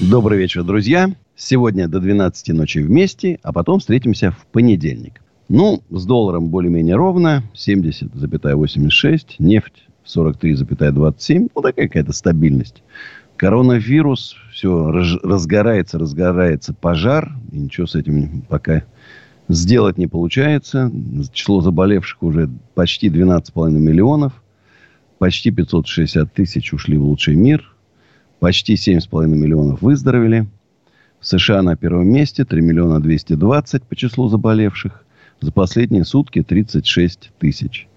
Добрый вечер, друзья. Сегодня до 12 ночи вместе, а потом встретимся в понедельник. Ну, с долларом более-менее ровно. 70,86. Нефть 43,27. Ну, такая какая-то стабильность. Коронавирус. Все разгорается, разгорается пожар. И ничего с этим пока сделать не получается. Число заболевших уже почти 12,5 миллионов. Почти 560 тысяч ушли в лучший мир. Почти 7,5 миллионов выздоровели. В США на первом месте 3 миллиона 220 по числу заболевших. За последние сутки 36 тысяч.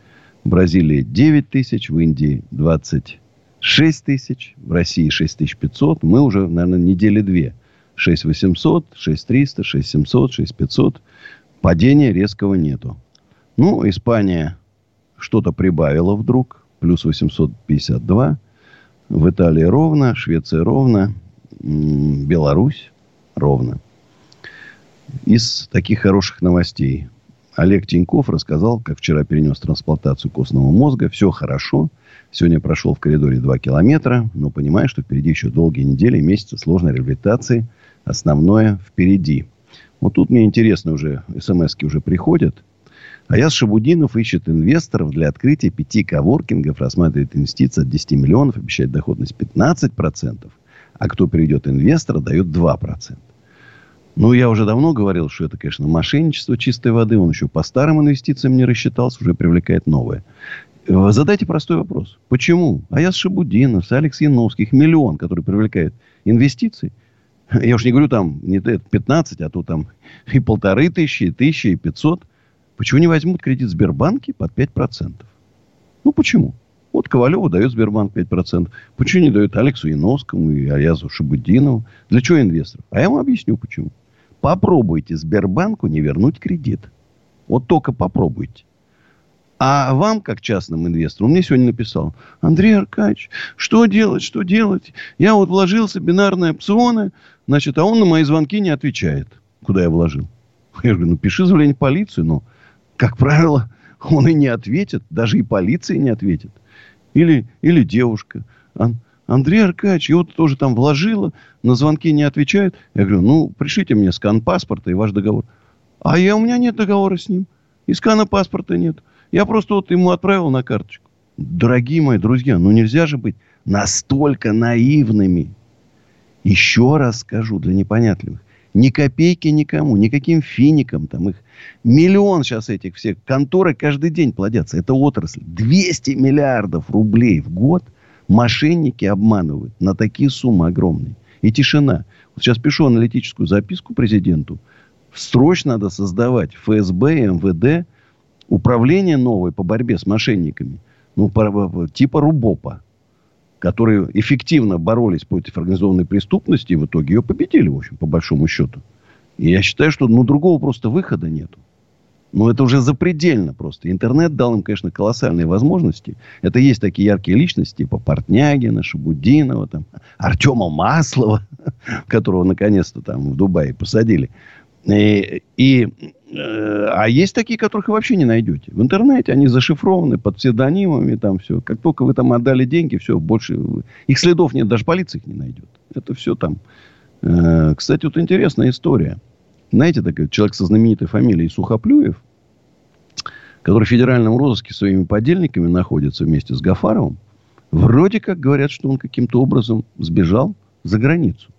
В Бразилии 9 тысяч, в Индии 26 тысяч, в России 6500. Мы уже, наверное, недели две. 6800, 6300, 6700, 6500. Падения резкого нету. Ну, Испания что-то прибавила вдруг. Плюс 852. В Италии ровно, Швеция ровно, Беларусь ровно. Из таких хороших новостей. Олег Тиньков рассказал, как вчера перенес трансплантацию костного мозга. Все хорошо. Сегодня прошел в коридоре 2 километра, но понимаю, что впереди еще долгие недели месяцы сложной реабилитации. Основное впереди. Вот тут мне интересно уже, смс уже приходят. Аяз Шабудинов ищет инвесторов для открытия пяти коворкингов, рассматривает инвестиции от 10 миллионов, обещает доходность 15%, а кто приведет инвестора, дает 2%. Ну, я уже давно говорил, что это, конечно, мошенничество чистой воды. Он еще по старым инвестициям не рассчитался, уже привлекает новое. Задайте простой вопрос. Почему Аяз Шабудинов, Алекс Яновских, миллион, который привлекает инвестиции, я уж не говорю там не 15, а то там и полторы тысячи, и тысячи, и пятьсот – Почему не возьмут кредит Сбербанке под 5%? Ну, почему? Вот Ковалеву дает Сбербанк 5%. Почему не дает Алексу Яновскому и Аязу Шабудинову? Для чего инвесторов? А я вам объясню, почему. Попробуйте Сбербанку не вернуть кредит. Вот только попробуйте. А вам, как частному инвестору, он мне сегодня написал, Андрей Аркадьевич, что делать, что делать? Я вот вложился в бинарные опционы, значит, а он на мои звонки не отвечает, куда я вложил. Я говорю, ну, пиши заявление в полицию, но как правило, он и не ответит. Даже и полиция не ответит. Или, или девушка. Андрей Аркадьевич, вот тоже там вложила, на звонки не отвечает. Я говорю, ну, пришлите мне скан паспорта и ваш договор. А я, у меня нет договора с ним. И скана паспорта нет. Я просто вот ему отправил на карточку. Дорогие мои друзья, ну нельзя же быть настолько наивными. Еще раз скажу для непонятливых. Ни копейки никому, никаким финикам. Там их миллион сейчас этих всех. Конторы каждый день плодятся. Это отрасль. 200 миллиардов рублей в год мошенники обманывают на такие суммы огромные. И тишина. Вот сейчас пишу аналитическую записку президенту. Срочно надо создавать ФСБ и МВД управление новое по борьбе с мошенниками. Ну, типа РУБОПа которые эффективно боролись против организованной преступности, и в итоге ее победили, в общем, по большому счету. И я считаю, что ну, другого просто выхода нету. Ну, это уже запредельно просто. Интернет дал им, конечно, колоссальные возможности. Это есть такие яркие личности, типа Портнягина, Шабудинова, там, Артема Маслова, которого наконец-то там в Дубае посадили. И, и, э, а есть такие, которых вы вообще не найдете. В интернете они зашифрованы под псевдонимами, там все. Как только вы там отдали деньги, все, больше... Их следов нет, даже полиция их не найдет. Это все там. Э, кстати, вот интересная история. Знаете, такой человек со знаменитой фамилией Сухоплюев, который в федеральном розыске своими подельниками находится вместе с Гафаровым, вроде как говорят, что он каким-то образом сбежал за границу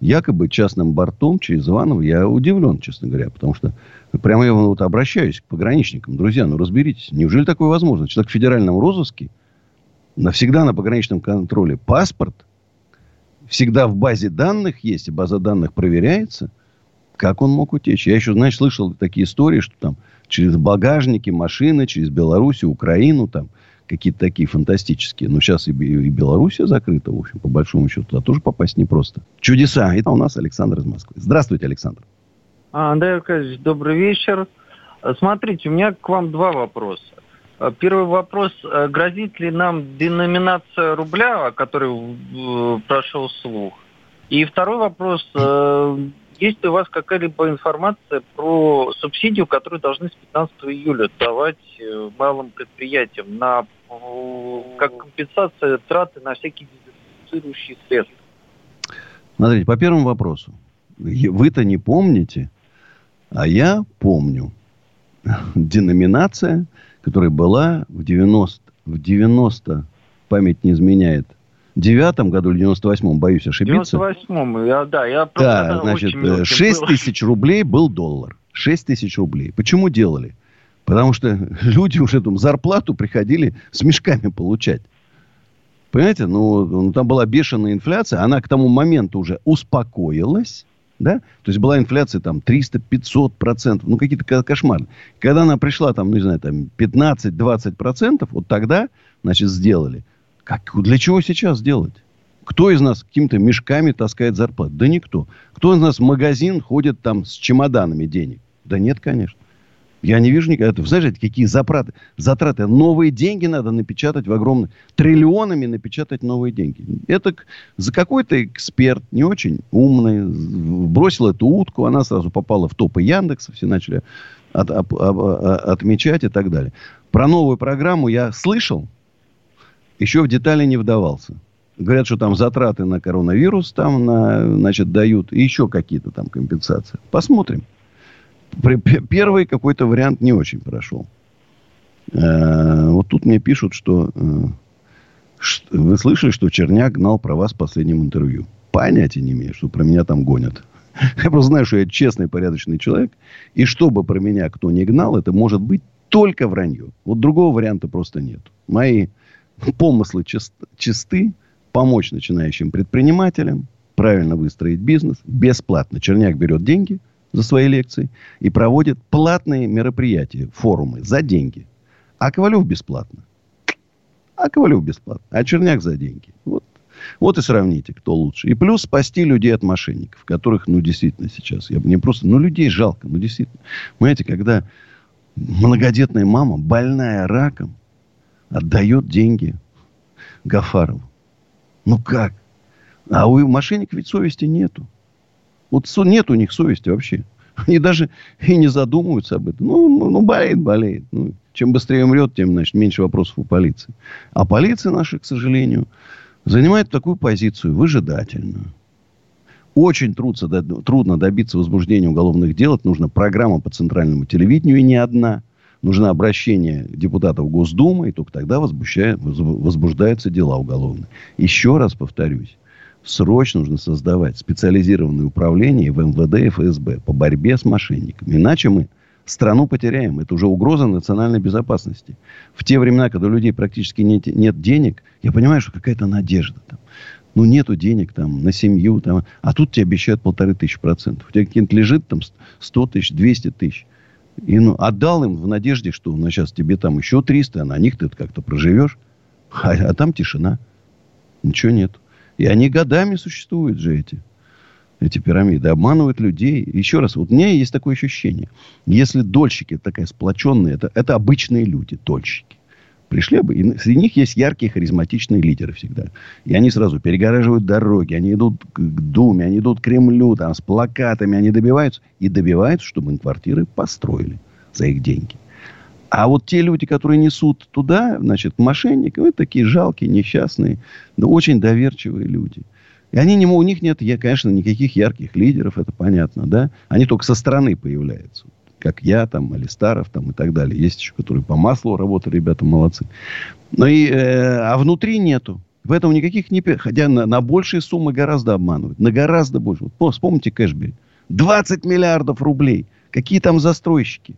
якобы частным бортом через Иваново, я удивлен, честно говоря, потому что прямо я вот обращаюсь к пограничникам. Друзья, ну разберитесь, неужели такое возможно? Человек в федеральном розыске, навсегда на пограничном контроле паспорт, всегда в базе данных есть, и база данных проверяется. Как он мог утечь? Я еще, знаешь, слышал такие истории, что там через багажники машины, через Белоруссию, Украину, там какие-то такие фантастические. Но сейчас и, и Белоруссия закрыта, в общем, по большому счету. Туда тоже попасть непросто. Чудеса. И у нас Александр из Москвы. Здравствуйте, Александр. А, Андрей Аркадьевич, добрый вечер. Смотрите, у меня к вам два вопроса. Первый вопрос. Грозит ли нам деноминация рубля, о которой прошел слух? И второй вопрос. Есть у вас какая-либо информация про субсидию, которую должны с 15 июля давать э, малым предприятиям на, как компенсация траты на всякие дезинфицирующие средства? Смотрите, по первому вопросу. Вы-то не помните, а я помню. Деноминация, которая была в 90, в 90 память не изменяет, девятом году или девяносто восьмом, боюсь ошибиться. В 98-м, я, да, я Да, значит, очень, 6 очень тысяч рублей был доллар. 6 тысяч рублей. Почему делали? Потому что люди уже там зарплату приходили с мешками получать. Понимаете, ну, ну там была бешеная инфляция, она к тому моменту уже успокоилась, да? То есть была инфляция там 300-500 процентов, ну какие-то кошмары. Когда она пришла там, ну не знаю, там 15-20 процентов, вот тогда, значит, сделали – как, для чего сейчас делать? Кто из нас какими-то мешками таскает зарплату? Да никто. Кто из нас в магазин ходит там с чемоданами денег? Да нет, конечно. Я не вижу никогда. Вы знаете, какие затраты? затраты? Новые деньги надо напечатать в огромных... Триллионами напечатать новые деньги. Это за какой-то эксперт, не очень умный, бросил эту утку, она сразу попала в топы Яндекса, все начали от, от, от, отмечать и так далее. Про новую программу я слышал, еще в детали не вдавался. Говорят, что там затраты на коронавирус там, на, значит, дают. И еще какие-то там компенсации. Посмотрим. Первый какой-то вариант не очень прошел. Э, вот тут мне пишут, что... Э, вы слышали, что Черняк гнал про вас в последнем интервью? Понятия не имею, что про меня там гонят. Я просто знаю, что я честный, порядочный человек. И чтобы про меня кто не гнал, это может быть только вранье. Вот другого варианта просто нет. Мои помыслы чист, чисты, помочь начинающим предпринимателям, правильно выстроить бизнес, бесплатно. Черняк берет деньги за свои лекции и проводит платные мероприятия, форумы за деньги. А Ковалев бесплатно. А Ковалев бесплатно. А Черняк за деньги. Вот. Вот и сравните, кто лучше. И плюс спасти людей от мошенников, которых, ну, действительно сейчас. Я мне просто, ну, людей жалко, ну, действительно. Понимаете, когда многодетная мама, больная раком, отдает деньги Гафарову. Ну как? А у мошенников ведь совести нету. Вот нет у них совести вообще. Они даже и не задумываются об этом. Ну, ну, ну болеет, болеет. Ну, чем быстрее умрет, тем, значит, меньше вопросов у полиции. А полиция наша, к сожалению, занимает такую позицию выжидательную. Очень трудно, трудно добиться возбуждения уголовных дел. Это нужна программа по центральному телевидению, и не одна – нужно обращение депутатов Госдумы, и только тогда возбуждаются дела уголовные. Еще раз повторюсь, срочно нужно создавать специализированные управления в МВД и ФСБ по борьбе с мошенниками. Иначе мы страну потеряем. Это уже угроза национальной безопасности. В те времена, когда у людей практически нет, нет денег, я понимаю, что какая-то надежда там. Ну, нету денег там на семью. Там, а тут тебе обещают полторы тысячи процентов. У тебя какие-нибудь лежит там 100 тысяч, 200 тысяч. И ну, отдал им в надежде, что ну, сейчас тебе там еще 300, а на них ты как-то проживешь. А, а там тишина. Ничего нет. И они годами существуют же эти, эти пирамиды. Обманывают людей. Еще раз, вот у меня есть такое ощущение. Если дольщики такая сплоченные, это, это обычные люди, дольщики пришли бы, и среди них есть яркие харизматичные лидеры всегда. И они сразу перегораживают дороги, они идут к Думе, они идут к Кремлю, там, с плакатами, они добиваются, и добиваются, чтобы им квартиры построили за их деньги. А вот те люди, которые несут туда, значит, мошенников, это такие жалкие, несчастные, но очень доверчивые люди. И они не, у них нет, я, конечно, никаких ярких лидеров, это понятно, да? Они только со стороны появляются как я, там, Алистаров, там, и так далее. Есть еще, которые по маслу работали, ребята молодцы. Но и, э, а внутри нету. В этом никаких не... Хотя на, на большие суммы гораздо обманывают. На гораздо больше. Вот, вспомните Кэшбери. 20 миллиардов рублей. Какие там застройщики?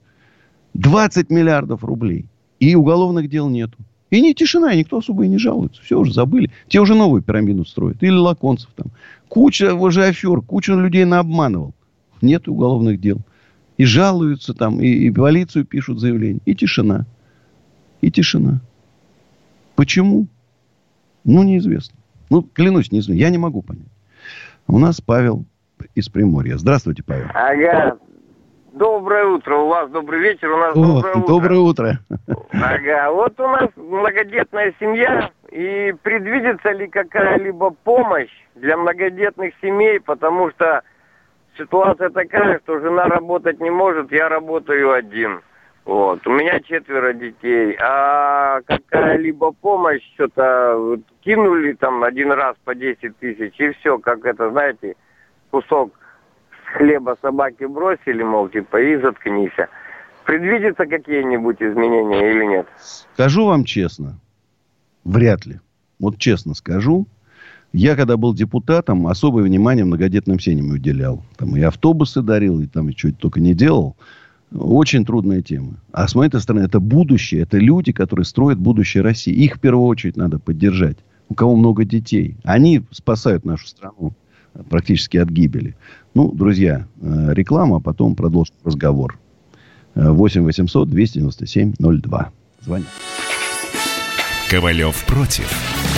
20 миллиардов рублей. И уголовных дел нету. И не тишина, и никто особо и не жалуется. Все уже забыли. Те уже новую пирамиду строят. Или Лаконцев там. Куча уже афер, куча людей наобманывал. Нет уголовных дел. И жалуются там, и, и полицию пишут заявление. И тишина. И тишина. Почему? Ну, неизвестно. Ну, клянусь, не знаю. Я не могу понять. У нас Павел из Приморья. Здравствуйте, Павел. Ага. Доброе утро. У вас добрый вечер, у нас О, доброе утро. Доброе утро. Ага. Вот у нас многодетная семья. И предвидится ли какая-либо помощь для многодетных семей, потому что ситуация такая, что жена работать не может, я работаю один. Вот. У меня четверо детей. А какая-либо помощь, что-то кинули там один раз по 10 тысяч, и все, как это, знаете, кусок хлеба собаки бросили, мол, типа, и заткнись. Предвидится какие-нибудь изменения или нет? Скажу вам честно, вряд ли. Вот честно скажу, я, когда был депутатом, особое внимание многодетным семьям уделял. Там и автобусы дарил, и там и что-то только не делал. Очень трудная тема. А с моей стороны, это будущее. Это люди, которые строят будущее России. Их в первую очередь надо поддержать. У кого много детей. Они спасают нашу страну практически от гибели. Ну, друзья, э, реклама, а потом продолжим разговор. 8 800 297 02. Звони. Ковалев против.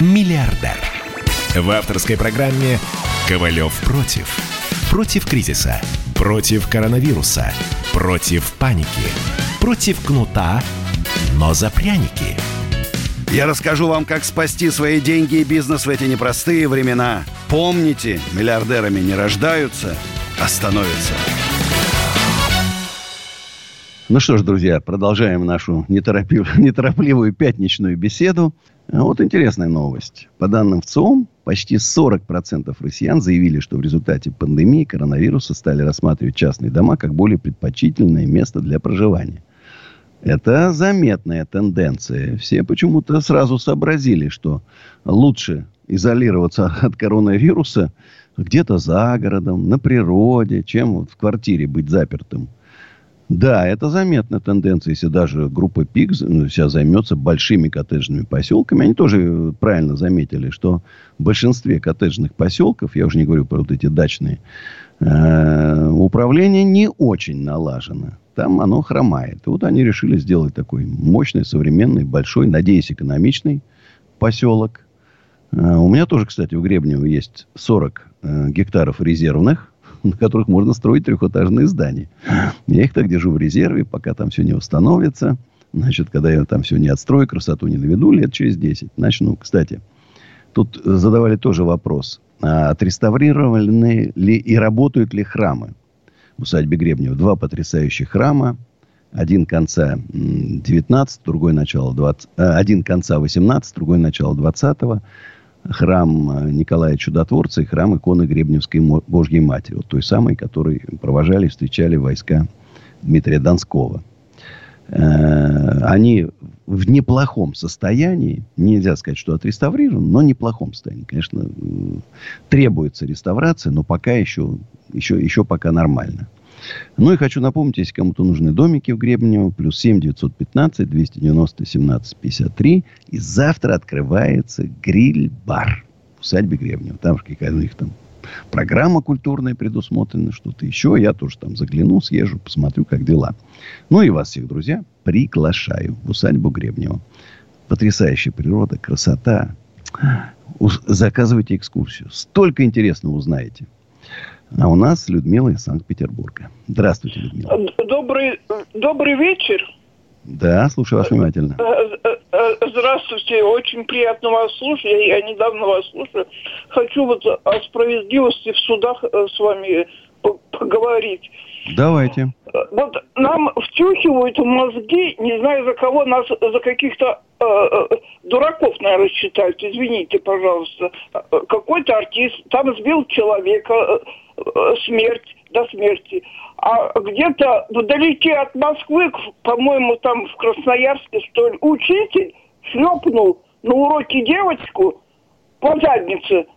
миллиардер. В авторской программе «Ковалев против». Против кризиса, против коронавируса, против паники, против кнута, но за пряники. Я расскажу вам, как спасти свои деньги и бизнес в эти непростые времена. Помните, миллиардерами не рождаются, а становятся. Ну что ж, друзья, продолжаем нашу неторопливую, неторопливую пятничную беседу. А вот интересная новость. По данным ВЦИОМ, почти 40% россиян заявили, что в результате пандемии коронавируса стали рассматривать частные дома как более предпочтительное место для проживания. Это заметная тенденция. Все почему-то сразу сообразили, что лучше изолироваться от коронавируса где-то за городом, на природе, чем вот в квартире быть запертым. Да, это заметная тенденция, если даже группа ПИК ну, сейчас займется большими коттеджными поселками. Они тоже э, правильно заметили, что в большинстве коттеджных поселков, я уже не говорю про вот эти дачные, э, управление не очень налажено. Там оно хромает. И вот они решили сделать такой мощный, современный, большой, надеюсь, экономичный поселок. Э, у меня тоже, кстати, в Гребнево есть 40 гектаров резервных на которых можно строить трехэтажные здания. Я их так держу в резерве, пока там все не установится. Значит, когда я там все не отстрою, красоту не наведу, лет через 10 начну. Кстати, тут задавали тоже вопрос. А отреставрированы ли и работают ли храмы в усадьбе Гребнева? Два потрясающих храма. Один конца 19, другой начало 20, э, один конца 18, другой начало 20 -го храм э, Николая Чудотворца и храм иконы Гребневской Божьей Матери. Вот той самой, которой провожали, встречали войска Дмитрия Донского. Э, они в неплохом состоянии, нельзя сказать, что отреставрированы, но в неплохом состоянии. Конечно, требуется реставрация, но пока еще, еще, еще пока нормально. Ну и хочу напомнить, если кому-то нужны домики в Гребнево, плюс 7 915 290 17 53. И завтра открывается гриль-бар в усадьбе Гребнева. Там же какая у них там программа культурная предусмотрена, что-то еще. Я тоже там загляну, съезжу, посмотрю, как дела. Ну и вас всех, друзья, приглашаю в усадьбу Гребнева. Потрясающая природа, красота. Заказывайте экскурсию. Столько интересного узнаете. А у нас Людмила из Санкт-Петербурга. Здравствуйте, Людмила. Добрый, добрый вечер. Да, слушаю вас внимательно. Э, э, э, здравствуйте, очень приятно вас слушать. Я недавно вас слушаю. Хочу вот о справедливости в судах с вами поговорить. Давайте. Вот нам втюхивают в мозги, не знаю за кого, нас за каких-то э, э дураков, наверное, считают, извините, пожалуйста. Э, какой-то артист там сбил человека, э, э, смерть до смерти. А где-то вдалеке от Москвы, по-моему, там в Красноярске, что ли, учитель шлепнул на уроке девочку по заднице –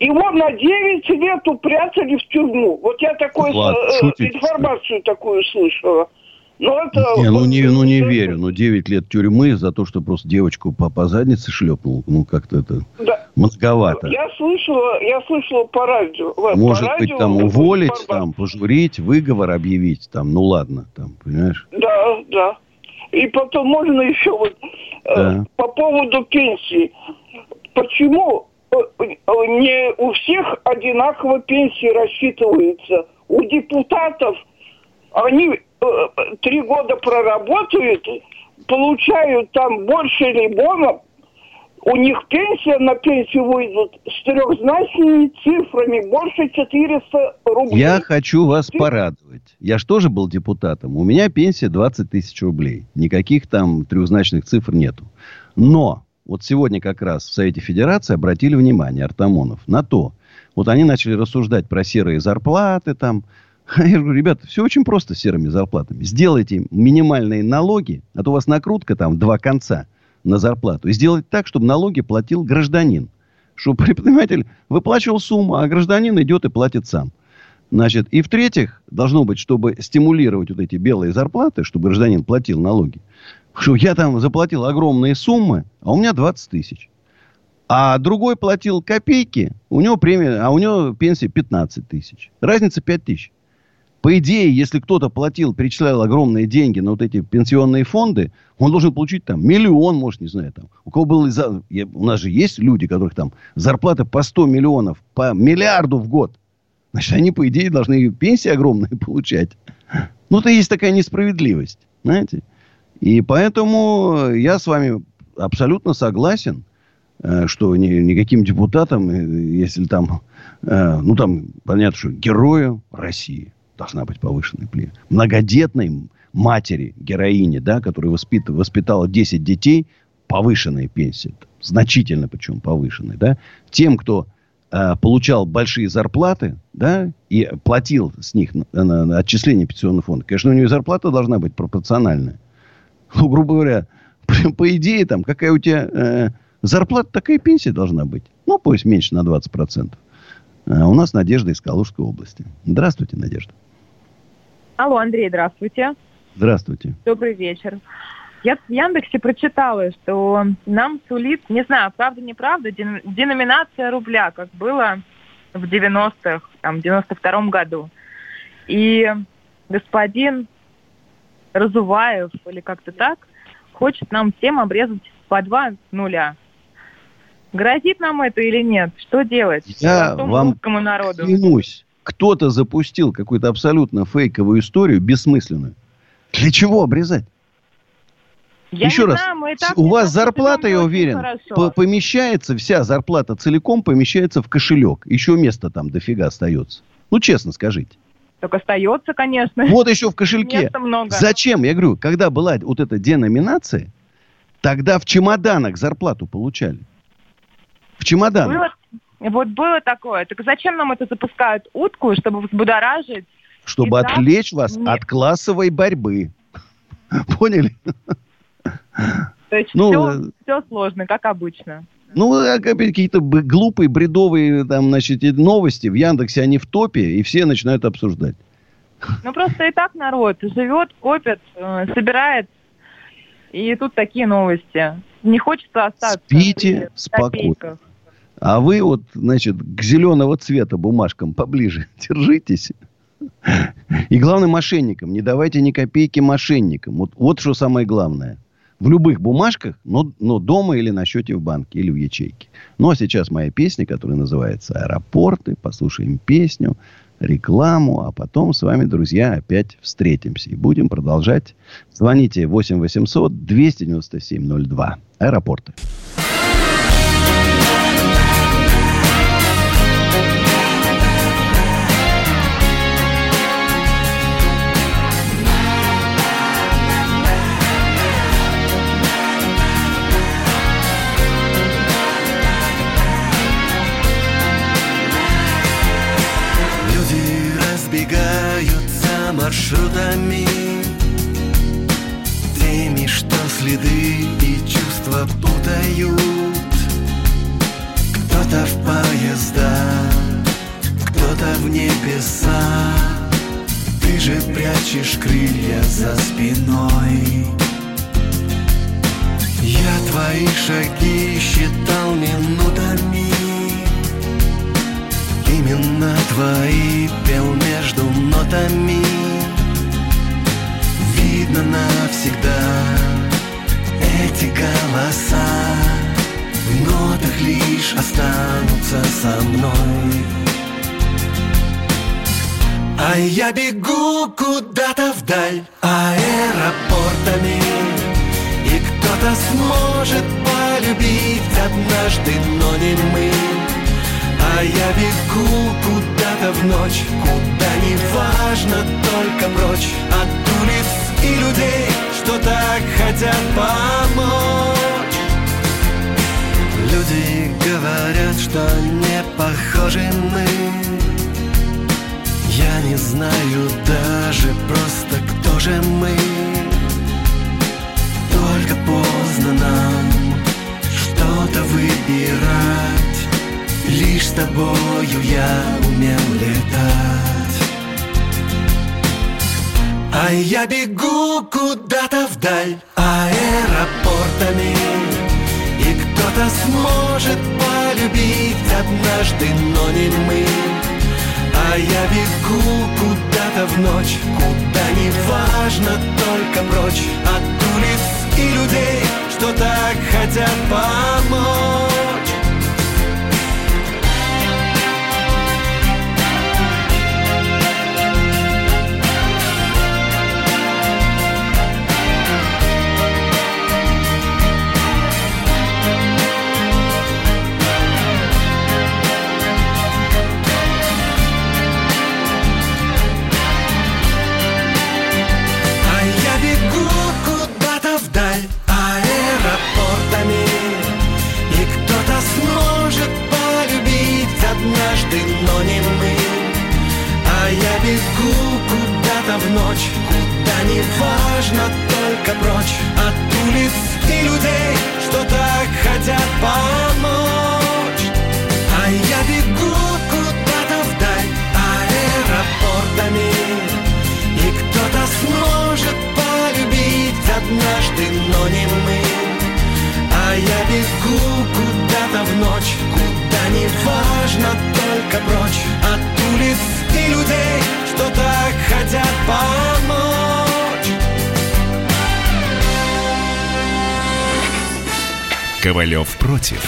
его на 9 лет упрятали в тюрьму. Вот я такую Влад, э, информацию такую слышала. Но это... Не, ну не, ну не верю. Ну 9 лет тюрьмы за то, что просто девочку по, по заднице шлепнул. Ну как-то это да. многовато. Я слышала, я слышала по радио. Может по быть, радио, там уволить, там пожурить, выговор объявить. Там, ну ладно, там, понимаешь? Да, да. И потом можно еще вот э, да. э, по поводу пенсии. Почему не у всех одинаково пенсии рассчитываются. У депутатов они э, три года проработают, получают там больше либонов, у них пенсия на пенсию выйдут с трехзначными цифрами больше 400 рублей. Я хочу вас порадовать. Я же тоже был депутатом. У меня пенсия 20 тысяч рублей. Никаких там трехзначных цифр нету. Но вот сегодня как раз в Совете Федерации обратили внимание Артамонов на то, вот они начали рассуждать про серые зарплаты там. Я говорю, ребята, все очень просто с серыми зарплатами. Сделайте минимальные налоги, а то у вас накрутка там два конца на зарплату. И сделать так, чтобы налоги платил гражданин. Чтобы предприниматель выплачивал сумму, а гражданин идет и платит сам. Значит, и в-третьих, должно быть, чтобы стимулировать вот эти белые зарплаты, чтобы гражданин платил налоги, что я там заплатил огромные суммы, а у меня 20 тысяч. А другой платил копейки, у него премия, а у него пенсия 15 тысяч. Разница 5 тысяч. По идее, если кто-то платил, перечислял огромные деньги на вот эти пенсионные фонды, он должен получить там миллион, может, не знаю, там. У кого было... За... У нас же есть люди, которых там зарплата по 100 миллионов, по миллиарду в год. Значит, они, по идее, должны пенсии огромные получать. Ну, это есть такая несправедливость, знаете. И поэтому я с вами абсолютно согласен, э, что ни, никаким депутатам, э, если там, э, ну там, понятно, что герою России должна быть повышенная премия. Многодетной матери, героине, да, которая воспит, воспитала 10 детей, повышенная пенсия. Значительно причем повышенная, да. Тем, кто э, получал большие зарплаты, да, и платил с них на, на, на отчисление пенсионного фонда, конечно, у него зарплата должна быть пропорциональная ну, грубо говоря, по идее, там, какая у тебя э, зарплата, такая пенсия должна быть. Ну, пусть меньше на 20%. А у нас Надежда из Калужской области. Здравствуйте, Надежда. Алло, Андрей, здравствуйте. Здравствуйте. Добрый вечер. Я в Яндексе прочитала, что нам сулит, не знаю, правда, неправда, деноминация рубля, как было в 90-х, там, в 92-м году. И господин Разуваев или как-то так, хочет нам всем обрезать по два нуля. Грозит нам это или нет? Что делать? Я вам народу? клянусь, кто-то запустил какую-то абсолютно фейковую историю, бессмысленную. Для чего обрезать? Я Еще раз, знаю, у вас зарплата, я уверен, помещается, вся зарплата целиком помещается в кошелек. Еще место там дофига остается. Ну, честно скажите. Так остается, конечно. Вот еще в кошельке. много. Зачем? Я говорю, когда была вот эта деноминация, тогда в чемоданах зарплату получали. В чемоданах. Было, вот было такое. Так зачем нам это запускают утку, чтобы взбудоражить? Чтобы отвлечь так... вас Нет. от классовой борьбы. Поняли? То есть ну, все, э, все сложно, как обычно. Ну, а какие-то глупые, бредовые там, значит, новости в Яндексе, они в топе, и все начинают обсуждать. Ну, просто и так народ живет, копит, э, собирает, и тут такие новости. Не хочется остаться. Спите спокойно. А вы вот, значит, к зеленого цвета бумажкам поближе держитесь. И главное, мошенникам. Не давайте ни копейки мошенникам. Вот, вот что самое главное в любых бумажках, но, но дома или на счете в банке, или в ячейке. Ну, а сейчас моя песня, которая называется «Аэропорты». Послушаем песню, рекламу, а потом с вами, друзья, опять встретимся. И будем продолжать. Звоните 8 800 297 02. «Аэропорты». чудами. Теми, что следы и чувства путают. Кто-то в поезда, кто-то в небеса Ты же прячешь крылья за спиной. Я твои шаги считал минутами. Именно твои пел между нотами. Видно навсегда. Эти голоса В нотах лишь останутся со мной. А я бегу куда-то вдаль аэропортами И кто-то сможет полюбить однажды, но не мы. А я бегу куда-то в ночь Куда не важно, только прочь От и людей что так хотят помочь. Люди говорят, что не похожи мы. Я не знаю даже просто, кто же мы. Только поздно нам что-то выбирать. Лишь с тобою я умел летать а я бегу куда-то вдаль аэропортами. И кто-то сможет полюбить однажды, но не мы. А я бегу куда-то в ночь Куда не важно, только прочь. От улиц и людей, что так хотят помочь Ковалев против.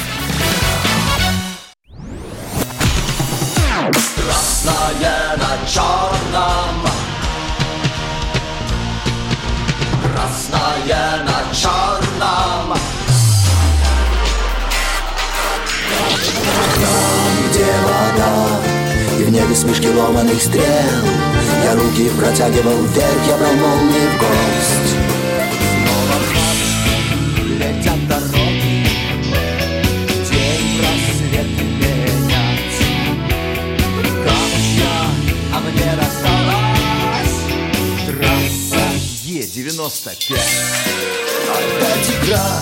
Красное на черном. Красное на черном. Там, где вода, и в небе смешки ломаных стрел, Я руки протягивал вверх, я брал в гость. Е-95 Опять игра,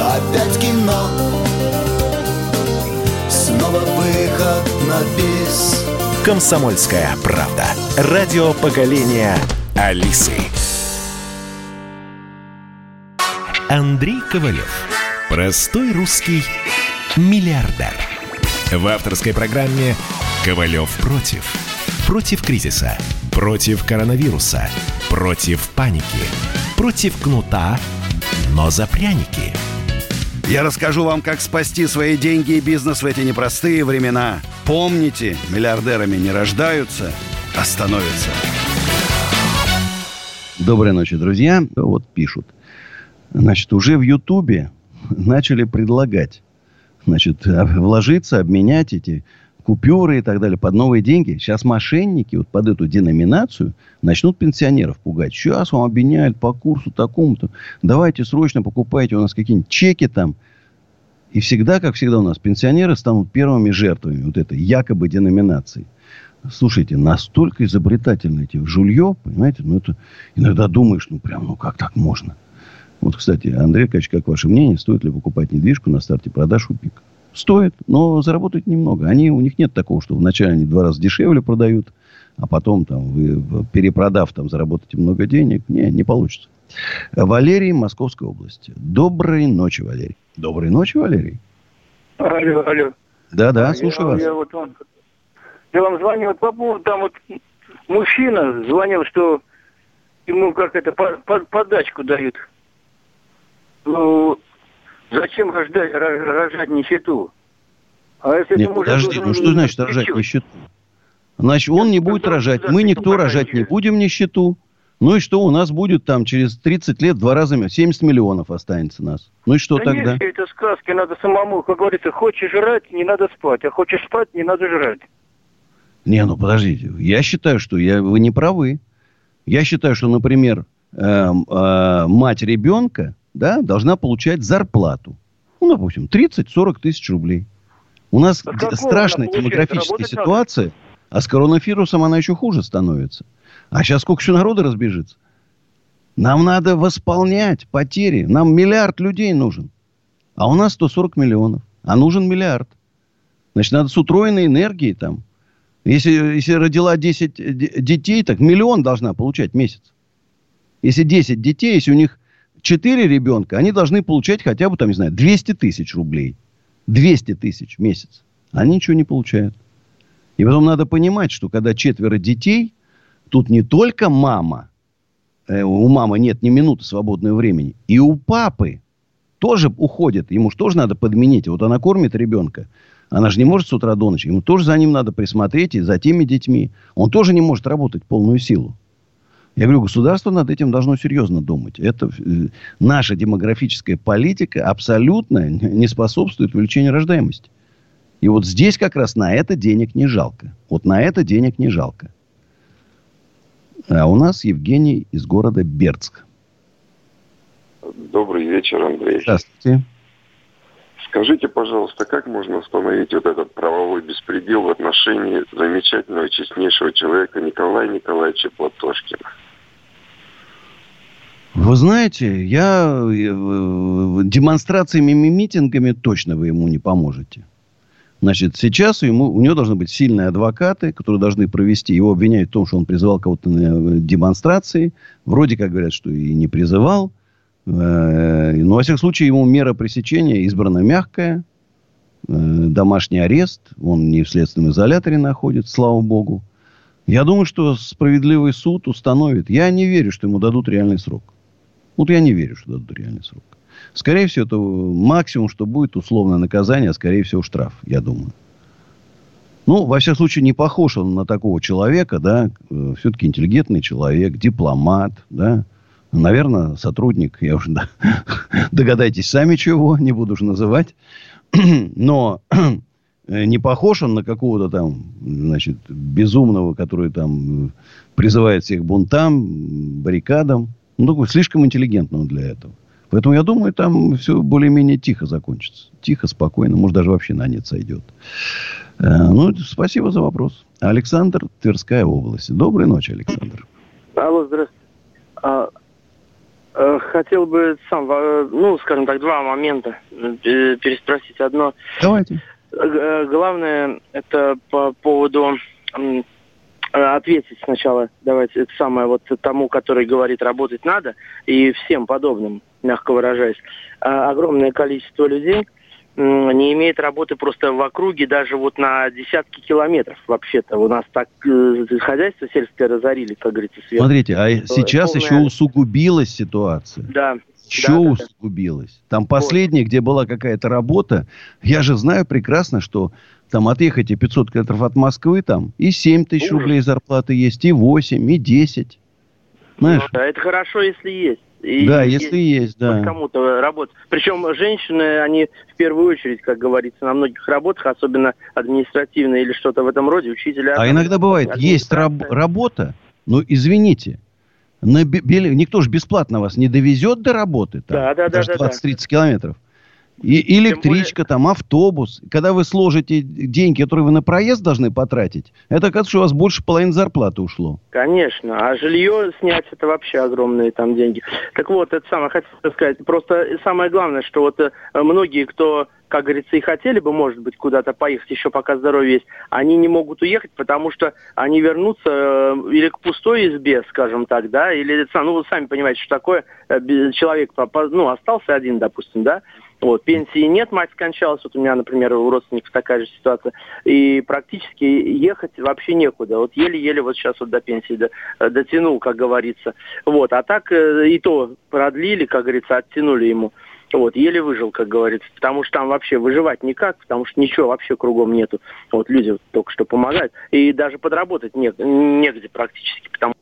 опять кино Снова выход на бис Комсомольская правда. Радио поколения Алисы. Андрей Ковалев. Простой русский миллиардер. В авторской программе «Ковалев против». Против кризиса. Против коронавируса. Против паники. Против кнута, но за пряники. Я расскажу вам, как спасти свои деньги и бизнес в эти непростые времена. Помните, миллиардерами не рождаются, а становятся. Доброй ночи, друзья. Вот пишут. Значит, уже в Ютубе начали предлагать значит, вложиться, обменять эти купюры и так далее под новые деньги. Сейчас мошенники вот под эту деноминацию начнут пенсионеров пугать. Сейчас вам обменяют по курсу такому-то. Давайте срочно покупайте у нас какие-нибудь чеки там. И всегда, как всегда у нас, пенсионеры станут первыми жертвами вот этой якобы деноминации. Слушайте, настолько изобретательны эти жулье, понимаете, ну это иногда думаешь, ну прям, ну как так можно? Вот, кстати, Андрей Аркадьевич, как ваше мнение, стоит ли покупать недвижку на старте продаж у ПИК? Стоит, но заработать немного. Они, у них нет такого, что вначале они два раза дешевле продают, а потом, там, вы, перепродав, там, заработаете много денег. Не, не получится. Валерий, Московской области. Доброй ночи, Валерий. Доброй ночи, Валерий. Алло, алло. Да, да, слушаю я, вас. Я, вот, вам, я вам звонил по поводу, там вот мужчина звонил, что ему как это, по, по, подачку дают. Ну, зачем рождать, рожать нищету? А если Нет, подожди, ну что значит рожать нищету? Значит, он не будет рожать. Мы никто рожать не будем нищету. Ну и что, у нас будет там через 30 лет два раза 70 миллионов останется нас. Ну и что да тогда? Нет, это сказки, надо самому, как говорится, хочешь жрать, не надо спать, а хочешь спать, не надо жрать. Не, ну подождите, я считаю, что я, вы не правы. Я считаю, что, например, э, э, мать ребенка да, должна получать зарплату. Ну, допустим, 30-40 тысяч рублей. У нас а страшная демографическая ситуация, а с коронавирусом она еще хуже становится. А сейчас сколько еще народа разбежится? Нам надо восполнять потери. Нам миллиард людей нужен. А у нас 140 миллионов. А нужен миллиард. Значит, надо с утроенной энергией там. Если, если родила 10 детей, так миллион должна получать в месяц. Если 10 детей, если у них 4 ребенка, они должны получать хотя бы, там, не знаю, 200 тысяч рублей. 200 тысяч в месяц. Они ничего не получают. И потом надо понимать, что когда четверо детей, Тут не только мама, э, у мамы нет ни минуты свободного времени, и у папы тоже уходит, ему же тоже надо подменить. Вот она кормит ребенка, она же не может с утра до ночи, ему тоже за ним надо присмотреть, и за теми детьми. Он тоже не может работать полную силу. Я говорю, государство над этим должно серьезно думать. Это э, наша демографическая политика абсолютно не способствует увеличению рождаемости. И вот здесь как раз на это денег не жалко. Вот на это денег не жалко. А у нас Евгений из города Бердск. Добрый вечер, Андрей. Здравствуйте. Скажите, пожалуйста, как можно остановить вот этот правовой беспредел в отношении замечательного, честнейшего человека Николая Николаевича Платошкина? Вы знаете, я э, демонстрациями и митингами точно вы ему не поможете. Значит, сейчас ему, у него должны быть сильные адвокаты, которые должны провести. Его обвиняют в том, что он призывал кого-то на демонстрации. Вроде как говорят, что и не призывал. Э, но, во всяком случае, ему мера пресечения избрана мягкая. Э, домашний арест. Он не в следственном изоляторе находится, слава богу. Я думаю, что справедливый суд установит. Я не верю, что ему дадут реальный срок. Вот я не верю, что дадут реальный срок. Скорее всего, это максимум, что будет условное наказание, а скорее всего штраф, я думаю. Ну, во всяком случае, не похож он на такого человека, да, э, все-таки интеллигентный человек, дипломат, да, наверное, сотрудник, я уже, да, догадайтесь сами чего, не буду уже называть, но не похож он на какого-то там, значит, безумного, который там призывает всех бунтам, баррикадам, ну, такой слишком интеллигентного для этого. Поэтому я думаю, там все более-менее тихо закончится. Тихо, спокойно. Может, даже вообще на нет сойдет. Э, ну, спасибо за вопрос. Александр, Тверская область. Доброй ночи, Александр. Алло, здравствуйте. А, а, хотел бы сам, ну, скажем так, два момента э, переспросить. Одно. Давайте. Главное, это по поводу Э, ответить сначала, давайте, это самое вот тому, который говорит, работать надо, и всем подобным, мягко выражаясь. А огромное количество людей не имеет работы просто в округе, даже вот на десятки километров вообще-то. У нас так э, хозяйство сельское разорили, как говорится, сверху. Смотрите, а сейчас полная... еще усугубилась ситуация. Да. Еще да, усугубилась. Да. Там последнее, где была какая-то работа, я же знаю прекрасно, что там отъехать и 500 километров от Москвы, там и 7 тысяч рублей зарплаты есть, и 8, и 10. Знаешь? Ну, да, это хорошо, если есть. И, да, если есть, есть да. кому-то работать. Причем женщины, они в первую очередь, как говорится, на многих работах, особенно административные или что-то в этом роде, учителя... А иногда бывает, есть раб- работа, но, извините, на бе- никто же бесплатно вас не довезет до работы. Там, да, да, да. Даже 20-30 да, километров. И электричка, более... там, автобус. Когда вы сложите деньги, которые вы на проезд должны потратить, это кажется, что у вас больше половины зарплаты ушло. Конечно. А жилье снять, это вообще огромные там деньги. Так вот, это самое хотел сказать. Просто самое главное, что вот э, многие, кто как говорится, и хотели бы, может быть, куда-то поехать еще пока здоровье есть, они не могут уехать, потому что они вернутся э, или к пустой избе, скажем так, да, или, ну, вы сами понимаете, что такое, э, человек, ну, остался один, допустим, да, вот, пенсии нет, мать скончалась, вот у меня, например, у родственников такая же ситуация, и практически ехать вообще некуда, вот еле-еле вот сейчас вот до пенсии до, дотянул, как говорится, вот, а так э, и то продлили, как говорится, оттянули ему. Вот, еле выжил, как говорится, потому что там вообще выживать никак, потому что ничего вообще кругом нету. Вот люди только что помогают. И даже подработать не, негде практически, потому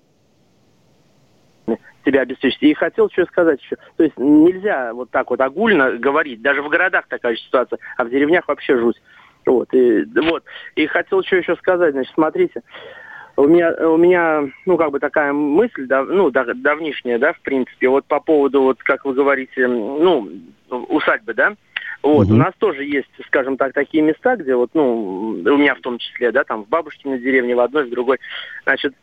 себя обеспечить. И хотел что сказать еще. То есть нельзя вот так вот огульно говорить. Даже в городах такая же ситуация, а в деревнях вообще жуть. Вот, и, вот. и хотел что еще сказать. Значит, смотрите, у меня, у меня, ну, как бы такая мысль, да, ну, дав, давнишняя, да, в принципе, вот по поводу, вот, как вы говорите, ну, усадьбы, да, вот, угу. у нас тоже есть, скажем так, такие места, где вот, ну, у меня в том числе, да, там в бабушкиной деревне, в одной, в другой, значит,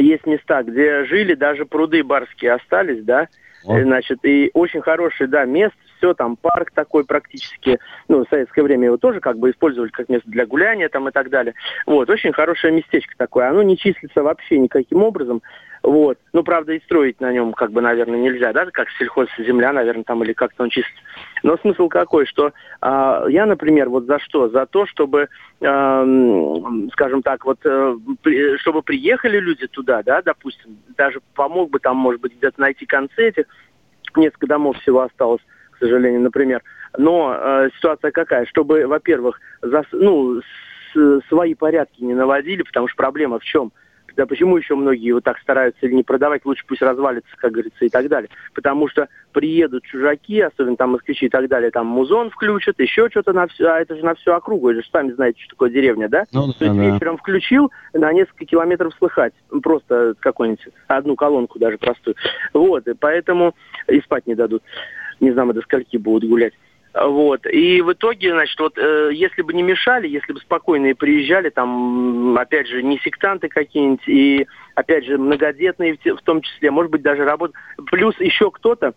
есть места, где жили, даже пруды барские остались, да, вот. значит, и очень хорошее, да, место, все, там парк такой практически, ну, в советское время его тоже как бы использовали как место для гуляния там и так далее. Вот, очень хорошее местечко такое. Оно не числится вообще никаким образом. Вот. Ну, правда, и строить на нем, как бы, наверное, нельзя, да, как сельхозземля, наверное, там, или как-то он числится. Но смысл какой, что э, я, например, вот за что? За то, чтобы, э, скажем так, вот, э, при, чтобы приехали люди туда, да, допустим, даже помог бы там, может быть, где-то найти концы этих, несколько домов всего осталось, сожалению, например. Но э, ситуация какая? Чтобы, во-первых, за, ну, с, свои порядки не наводили, потому что проблема в чем? Да почему еще многие вот так стараются не продавать, лучше пусть развалится, как говорится, и так далее. Потому что приедут чужаки, особенно там москвичи и так далее, там музон включат, еще что-то на все, а это же на всю округу, это же сами знаете, что такое деревня, да? Ну, То есть да. вечером включил, на несколько километров слыхать, просто какую-нибудь одну колонку даже простую. Вот, и поэтому и спать не дадут не знаю, до скольки будут гулять. Вот. И в итоге, значит, вот э, если бы не мешали, если бы спокойно приезжали, там, опять же, не сектанты какие-нибудь, и, опять же, многодетные в, в том числе, может быть, даже работа. Плюс еще кто-то,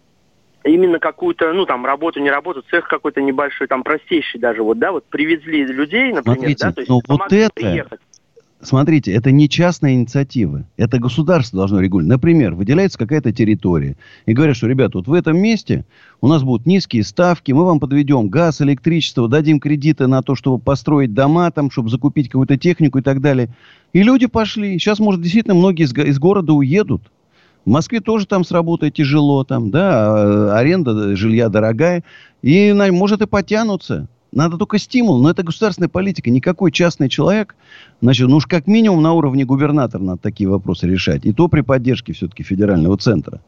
именно какую-то, ну, там, работу, не работу, цех какой-то небольшой, там, простейший даже, вот, да, вот привезли людей, например, Смотрите, да, то есть ну, вот это, приехать смотрите, это не частная инициатива. Это государство должно регулировать. Например, выделяется какая-то территория. И говорят, что, ребята, вот в этом месте у нас будут низкие ставки, мы вам подведем газ, электричество, дадим кредиты на то, чтобы построить дома, там, чтобы закупить какую-то технику и так далее. И люди пошли. Сейчас, может, действительно многие из, из города уедут. В Москве тоже там с работой тяжело, там, да, а, аренда жилья дорогая. И, может, и потянутся. Надо только стимул, но это государственная политика. Никакой частный человек, значит, ну уж как минимум на уровне губернатора надо такие вопросы решать. И то при поддержке все-таки федерального центра.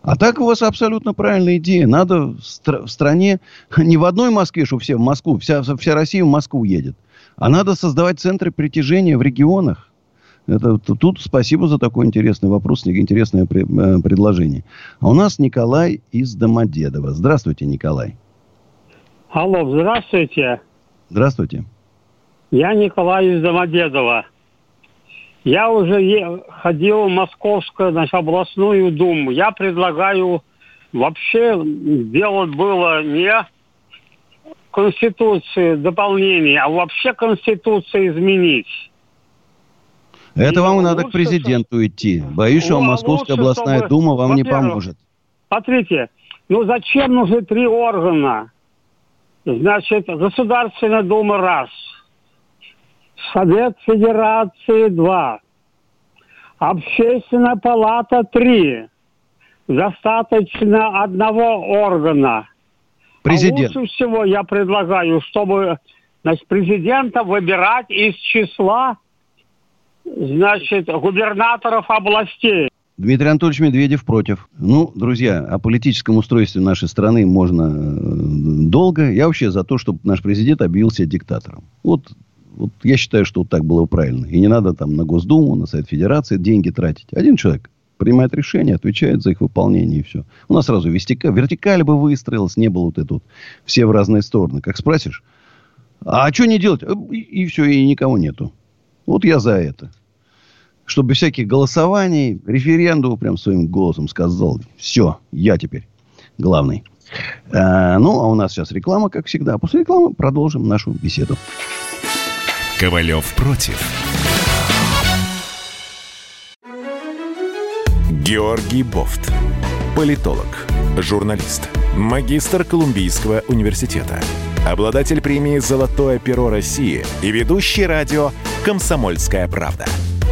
А так у вас абсолютно правильная идея. Надо в, стр- в стране, не в одной Москве, что все в Москву, вся, вся Россия в Москву едет. А надо создавать центры притяжения в регионах. Это, тут спасибо за такой интересный вопрос, интересное э, предложение. А у нас Николай из Домодедова. Здравствуйте, Николай. Алло, здравствуйте. Здравствуйте. Я Николай из Домодедова. Я уже е- ходил в Московскую, значит, областную думу. Я предлагаю вообще сделать было не Конституции дополнение, а вообще Конституцию изменить. Это вам надо к президенту что... идти. Боюсь, что ну, а Московская лучше, областная чтобы... дума вам не поможет. Смотрите, ну зачем нужны три органа? Значит, Государственная Дума раз. Совет Федерации два. Общественная палата три. Достаточно одного органа. Президент. А лучше всего я предлагаю, чтобы значит, президента выбирать из числа значит, губернаторов областей. Дмитрий Анатольевич Медведев против. Ну, друзья, о политическом устройстве нашей страны можно э, долго. Я вообще за то, чтобы наш президент объявил себя диктатором. Вот, вот я считаю, что вот так было правильно. И не надо там на Госдуму, на Совет Федерации деньги тратить. Один человек принимает решения, отвечает за их выполнение и все. У нас сразу вертикаль, вертикаль бы выстроилась, не было вот это вот все в разные стороны. Как спросишь, а что не делать? И, и все, и никого нету. Вот я за это. Чтобы всяких голосований, референдум прям своим голосом сказал, все, я теперь главный. А, ну, а у нас сейчас реклама, как всегда. После рекламы продолжим нашу беседу. Ковалев против. Георгий Бофт. Политолог, журналист, магистр Колумбийского университета, обладатель премии «Золотое перо России» и ведущий радио «Комсомольская правда».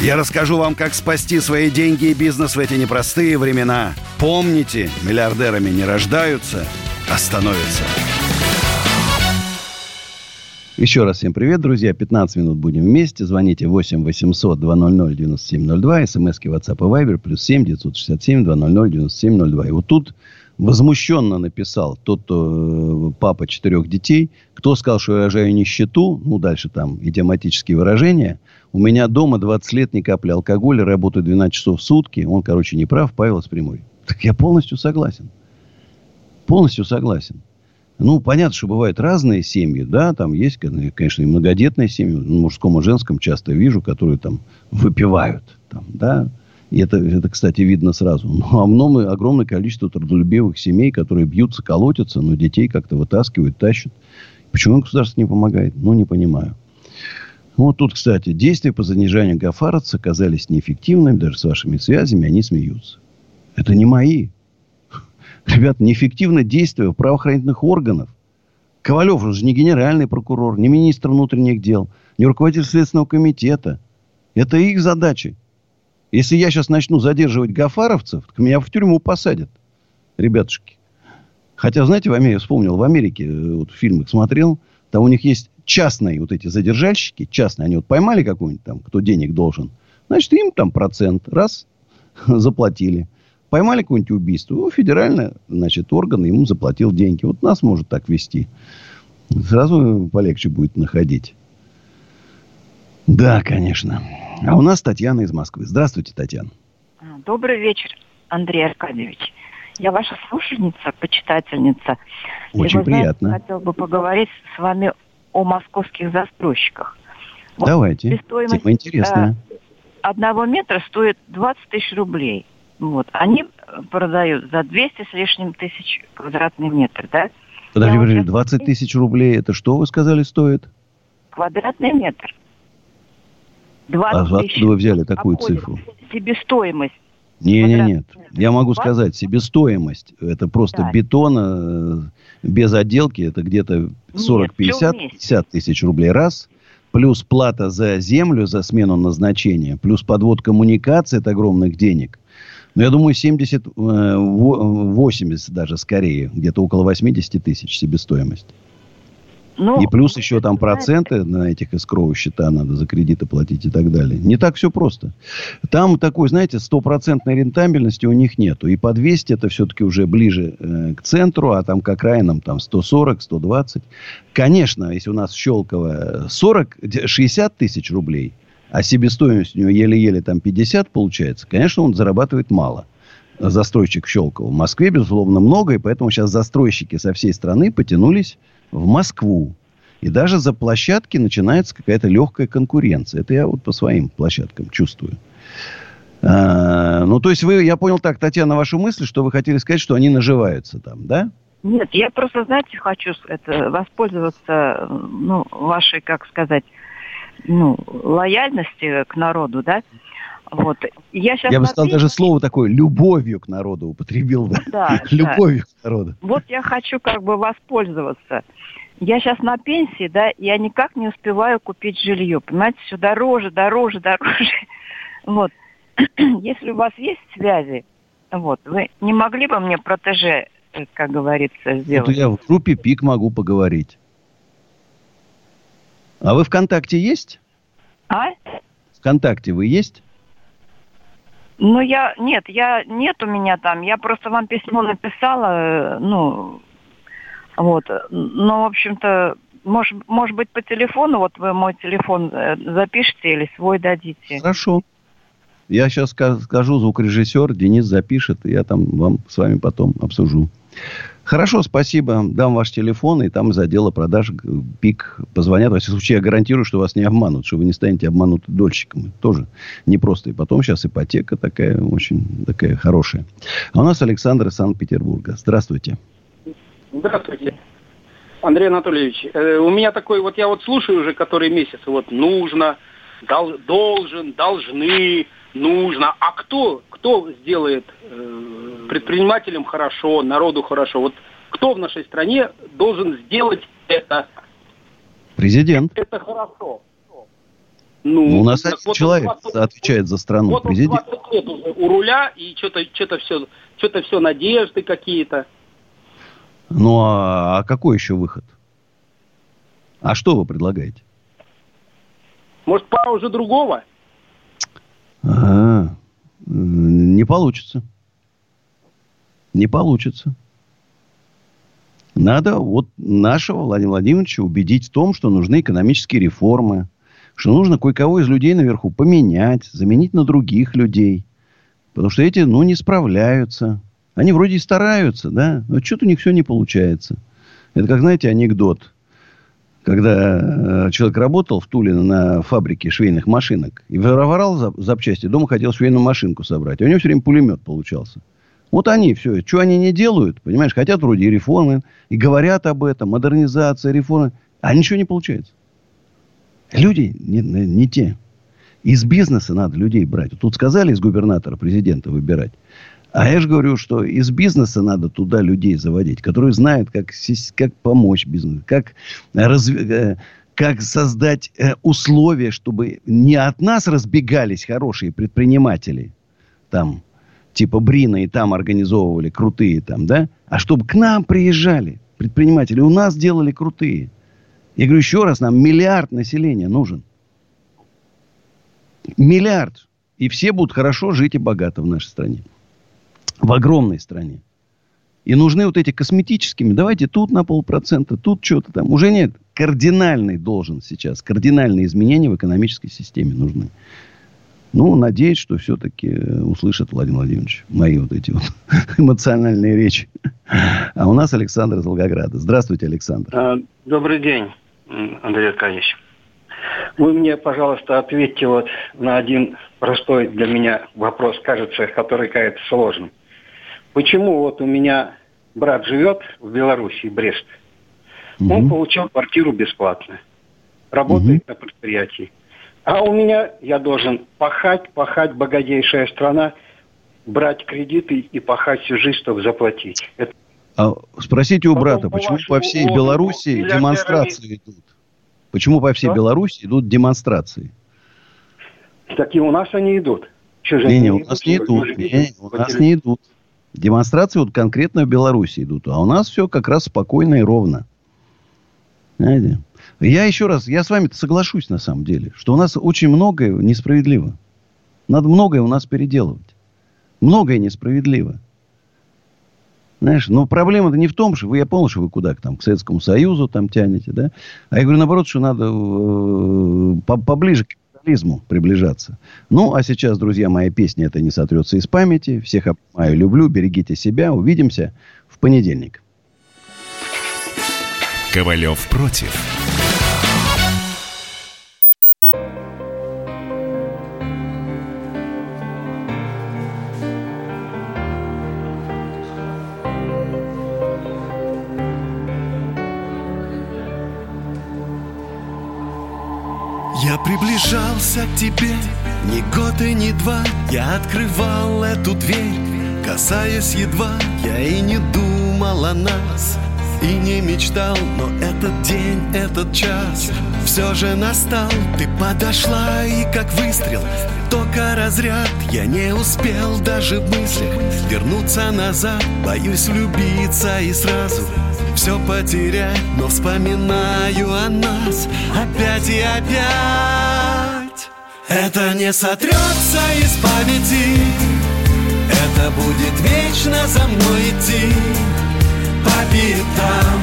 Я расскажу вам, как спасти свои деньги и бизнес в эти непростые времена. Помните, миллиардерами не рождаются, а становятся. Еще раз всем привет, друзья. 15 минут будем вместе. Звоните 8 800 200 9702. СМСки WhatsApp и Viber. Плюс 7 967 200 9702. И вот тут возмущенно написал тот, э, папа четырех детей. Кто сказал, что я рожаю нищету? Ну, дальше там идиоматические выражения. У меня дома 20 лет ни капли алкоголя, работаю 12 часов в сутки. Он, короче, не прав. Павел с прямой. Так я полностью согласен. Полностью согласен. Ну, понятно, что бывают разные семьи, да, там есть, конечно, и многодетные семьи, ну, мужском и женском часто вижу, которые там выпивают, там, да, и это, это, кстати, видно сразу. Ну, а много, огромное количество трудолюбивых семей, которые бьются, колотятся, но детей как-то вытаскивают, тащат. Почему государство не помогает? Ну, не понимаю. Вот тут, кстати, действия по занижению Гафаровца оказались неэффективными, даже с вашими связями, они смеются. Это не мои. Ребята, неэффективно действие правоохранительных органов. Ковалев же не генеральный прокурор, не министр внутренних дел, не руководитель Следственного комитета. Это их задачи. Если я сейчас начну задерживать гафаровцев, то меня в тюрьму посадят. Ребятушки. Хотя, знаете, в Америке, вспомнил, в Америке, э, вот фильмы смотрел, там у них есть частные вот эти задержальщики, частные, они вот поймали какого-нибудь там, кто денег должен, значит, им там процент, раз, заплатили. Поймали какое-нибудь убийство, ну, федеральный, значит, орган ему заплатил деньги. Вот нас может так вести. Сразу полегче будет находить. Да, конечно. А у нас Татьяна из Москвы. Здравствуйте, Татьяна. Добрый вечер, Андрей Аркадьевич. Я ваша слушательница, почитательница. Очень и, приятно. Знаете, хотел бы поговорить с вами о московских застройщиках. Вот Давайте. Тема интересная. Э, одного метра стоит 20 тысяч рублей. Вот. Они продают за 200 с лишним тысяч квадратный метр, да? Подожди, подожди, 20 тысяч рублей, это что вы сказали стоит? Квадратный метр. 20 а откуда вы взяли такую цифру? Себестоимость. Не, не, нет. Я могу сказать, себестоимость. Это просто да. бетон э, без отделки. Это где-то 40, 50, 50 тысяч рублей раз. Плюс плата за землю, за смену назначения. Плюс подвод коммуникации от огромных денег. Но я думаю, 70, 80 э, даже скорее. Где-то около 80 тысяч себестоимость. Ну, и плюс еще там проценты на этих эскроу счета надо за кредиты платить и так далее. Не так все просто. Там такой, знаете, стопроцентной рентабельности у них нету. И по 200 это все-таки уже ближе э, к центру, а там к окраинам там 140, 120. Конечно, если у нас Щелково 40, 60 тысяч рублей, а себестоимость у него еле-еле там 50 получается, конечно, он зарабатывает мало застройщик Щелково. В Москве, безусловно, много, и поэтому сейчас застройщики со всей страны потянулись в Москву. И даже за площадки начинается какая-то легкая конкуренция. Это я вот по своим площадкам чувствую. А, ну, то есть вы, я понял так, Татьяна, вашу мысль, что вы хотели сказать, что они наживаются там, да? Нет, я просто, знаете, хочу это, воспользоваться, ну, вашей, как сказать, ну, лояльности к народу, да, вот. Я, сейчас я бы сказал даже слово такое, любовью к народу употребил. Да, да любовью да. к народу. Вот я хочу как бы воспользоваться. Я сейчас на пенсии, да, я никак не успеваю купить жилье. Понимаете, все дороже, дороже, дороже. Вот. если у вас есть связи, вот, вы не могли бы мне протеже, э, как говорится, сделать? Вот я в группе ПИК могу поговорить. А вы ВКонтакте есть? А? ВКонтакте вы есть? Ну, я... Нет, я... Нет у меня там. Я просто вам письмо написала, э, ну... Вот. Но, в общем-то, может, может быть, по телефону, вот вы мой телефон э, запишите или свой дадите. Хорошо. Я сейчас скажу, звукорежиссер Денис запишет, и я там вам с вами потом обсужу. Хорошо, спасибо. Дам ваш телефон, и там из отдела продаж ПИК позвонят. Во всяком случае, я гарантирую, что вас не обманут, что вы не станете обмануты дольщиком. тоже непросто. И потом сейчас ипотека такая очень такая хорошая. А у нас Александр из Санкт-Петербурга. Здравствуйте. Здравствуйте. Андрей Анатольевич, э, у меня такой, вот я вот слушаю уже который месяц, вот нужно, дол, должен, должны, нужно. А кто, кто сделает э, предпринимателям хорошо, народу хорошо? Вот кто в нашей стране должен сделать это? Президент. Это хорошо. Ну, у нас один вот человек 20, отвечает за страну. Вот президент. 20 лет уже у руля, и что-то что все, что все надежды какие-то. Ну, а, а какой еще выход? А что вы предлагаете? Может, пора уже другого? А, не получится. Не получится. Надо вот нашего Владимира Владимировича убедить в том, что нужны экономические реформы, что нужно кое-кого из людей наверху поменять, заменить на других людей. Потому что эти, ну, не справляются. Они вроде и стараются, да, но что-то у них все не получается. Это как, знаете, анекдот. Когда э, человек работал в Туле на фабрике швейных машинок и воровал запчасти, дома хотел швейную машинку собрать. А у него все время пулемет получался. Вот они все. Что они не делают, понимаешь, хотят вроде и реформы, и говорят об этом, модернизация, реформы. А ничего не получается. Люди не, не те. Из бизнеса надо людей брать. Тут сказали из губернатора президента выбирать. А я же говорю, что из бизнеса надо туда людей заводить, которые знают, как, как помочь бизнесу, как, разв... Э, как создать э, условия, чтобы не от нас разбегались хорошие предприниматели, там, типа Брина, и там организовывали крутые там, да, а чтобы к нам приезжали предприниматели, у нас делали крутые. Я говорю еще раз, нам миллиард населения нужен. Миллиард. И все будут хорошо жить и богато в нашей стране в огромной стране. И нужны вот эти косметическими. Давайте тут на полпроцента, тут что-то там. Уже нет. Кардинальный должен сейчас. Кардинальные изменения в экономической системе нужны. Ну, надеюсь, что все-таки э, услышат Владимир Владимирович мои вот эти вот эмоциональные речи. А у нас Александр из Волгограда. Здравствуйте, Александр. А, добрый день, Андрей Аркадьевич. Вы мне, пожалуйста, ответьте вот на один простой для меня вопрос, кажется, который кажется сложным. Почему вот у меня брат живет в Беларуси, Брест. Угу. Он получил квартиру бесплатно. Работает угу. на предприятии. А у меня я должен пахать, пахать, богатейшая страна, брать кредиты и пахать всю жизнь, чтобы заплатить. Это... А спросите у брата, почему по всей Беларуси демонстрации идут? Почему по всей Что? Беларуси идут демонстрации? Так и у нас они идут. Не, не, у нас не идут. Не, у нас не идут. Демонстрации вот конкретно в Беларуси идут. А у нас все как раз спокойно и ровно. Знаете? Я еще раз, я с вами соглашусь на самом деле, что у нас очень многое несправедливо. Надо многое у нас переделывать. Многое несправедливо. Знаешь, но проблема-то не в том, что вы, я понял, что вы куда там, к Советскому Союзу там тянете, да? А я говорю, наоборот, что надо э, поближе к капитализму приближаться. Ну, а сейчас, друзья, моя песня «Это не сотрется из памяти». Всех обнимаю, люблю, берегите себя. Увидимся в понедельник. Ковалев против. Приближался к тебе. Ни год и ни два Я открывал эту дверь Касаясь едва. Я и не думал о нас и не мечтал Но этот день, этот час все же настал. Ты подошла и как выстрел Только разряд. Я не успел даже в мыслях Вернуться назад. Боюсь влюбиться и сразу все потерять Но вспоминаю о нас. Опять и опять Это не сотрется из памяти. Это будет вечно за мной идти. По пятам,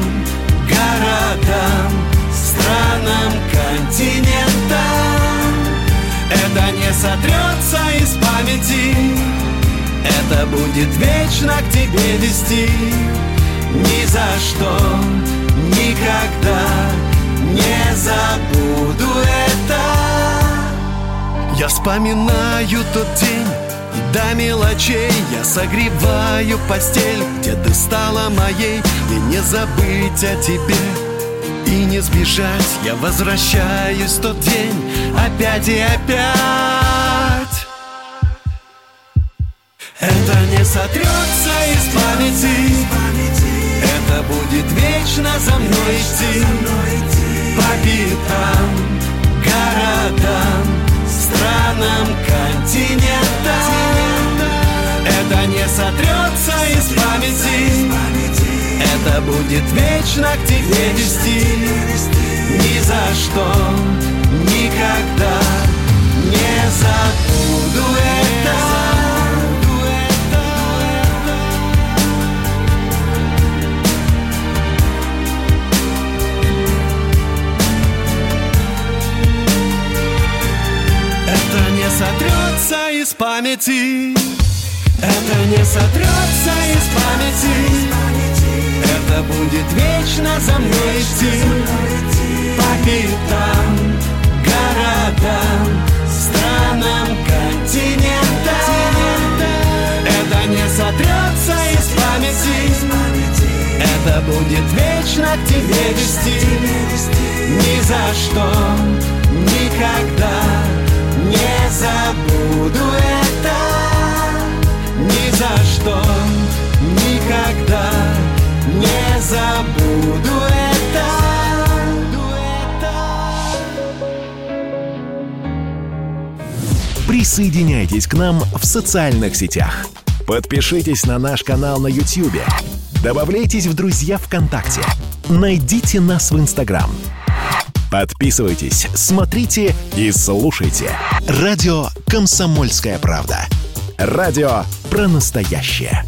городам Странам, континентам Это не сотрется из памяти. Это будет вечно к тебе вести. Ни за что, никогда не забуду это Я вспоминаю тот день до мелочей. Я согреваю постель, где ты стала моей. И не забыть о тебе и не сбежать. Я возвращаюсь тот день опять и опять. Это не сотрется из памяти. Это будет вечно за мной идти. По пятам, городам, странам, континентам Это не сотрется из памяти. Это будет вечно к тебе вести. Ни за что, никогда не забуду это сотрется из памяти. Это не сотрется из памяти. Это будет вечно за мной идти. По пятам, городам, странам, континентам. Это не сотрется из памяти. Это будет вечно к тебе вести. Ни за что, никогда не забуду это Ни за что, никогда Не забуду это Присоединяйтесь к нам в социальных сетях. Подпишитесь на наш канал на YouTube. Добавляйтесь в друзья ВКонтакте. Найдите нас в Инстаграм – Подписывайтесь, смотрите и слушайте. Радио «Комсомольская правда». Радио про настоящее.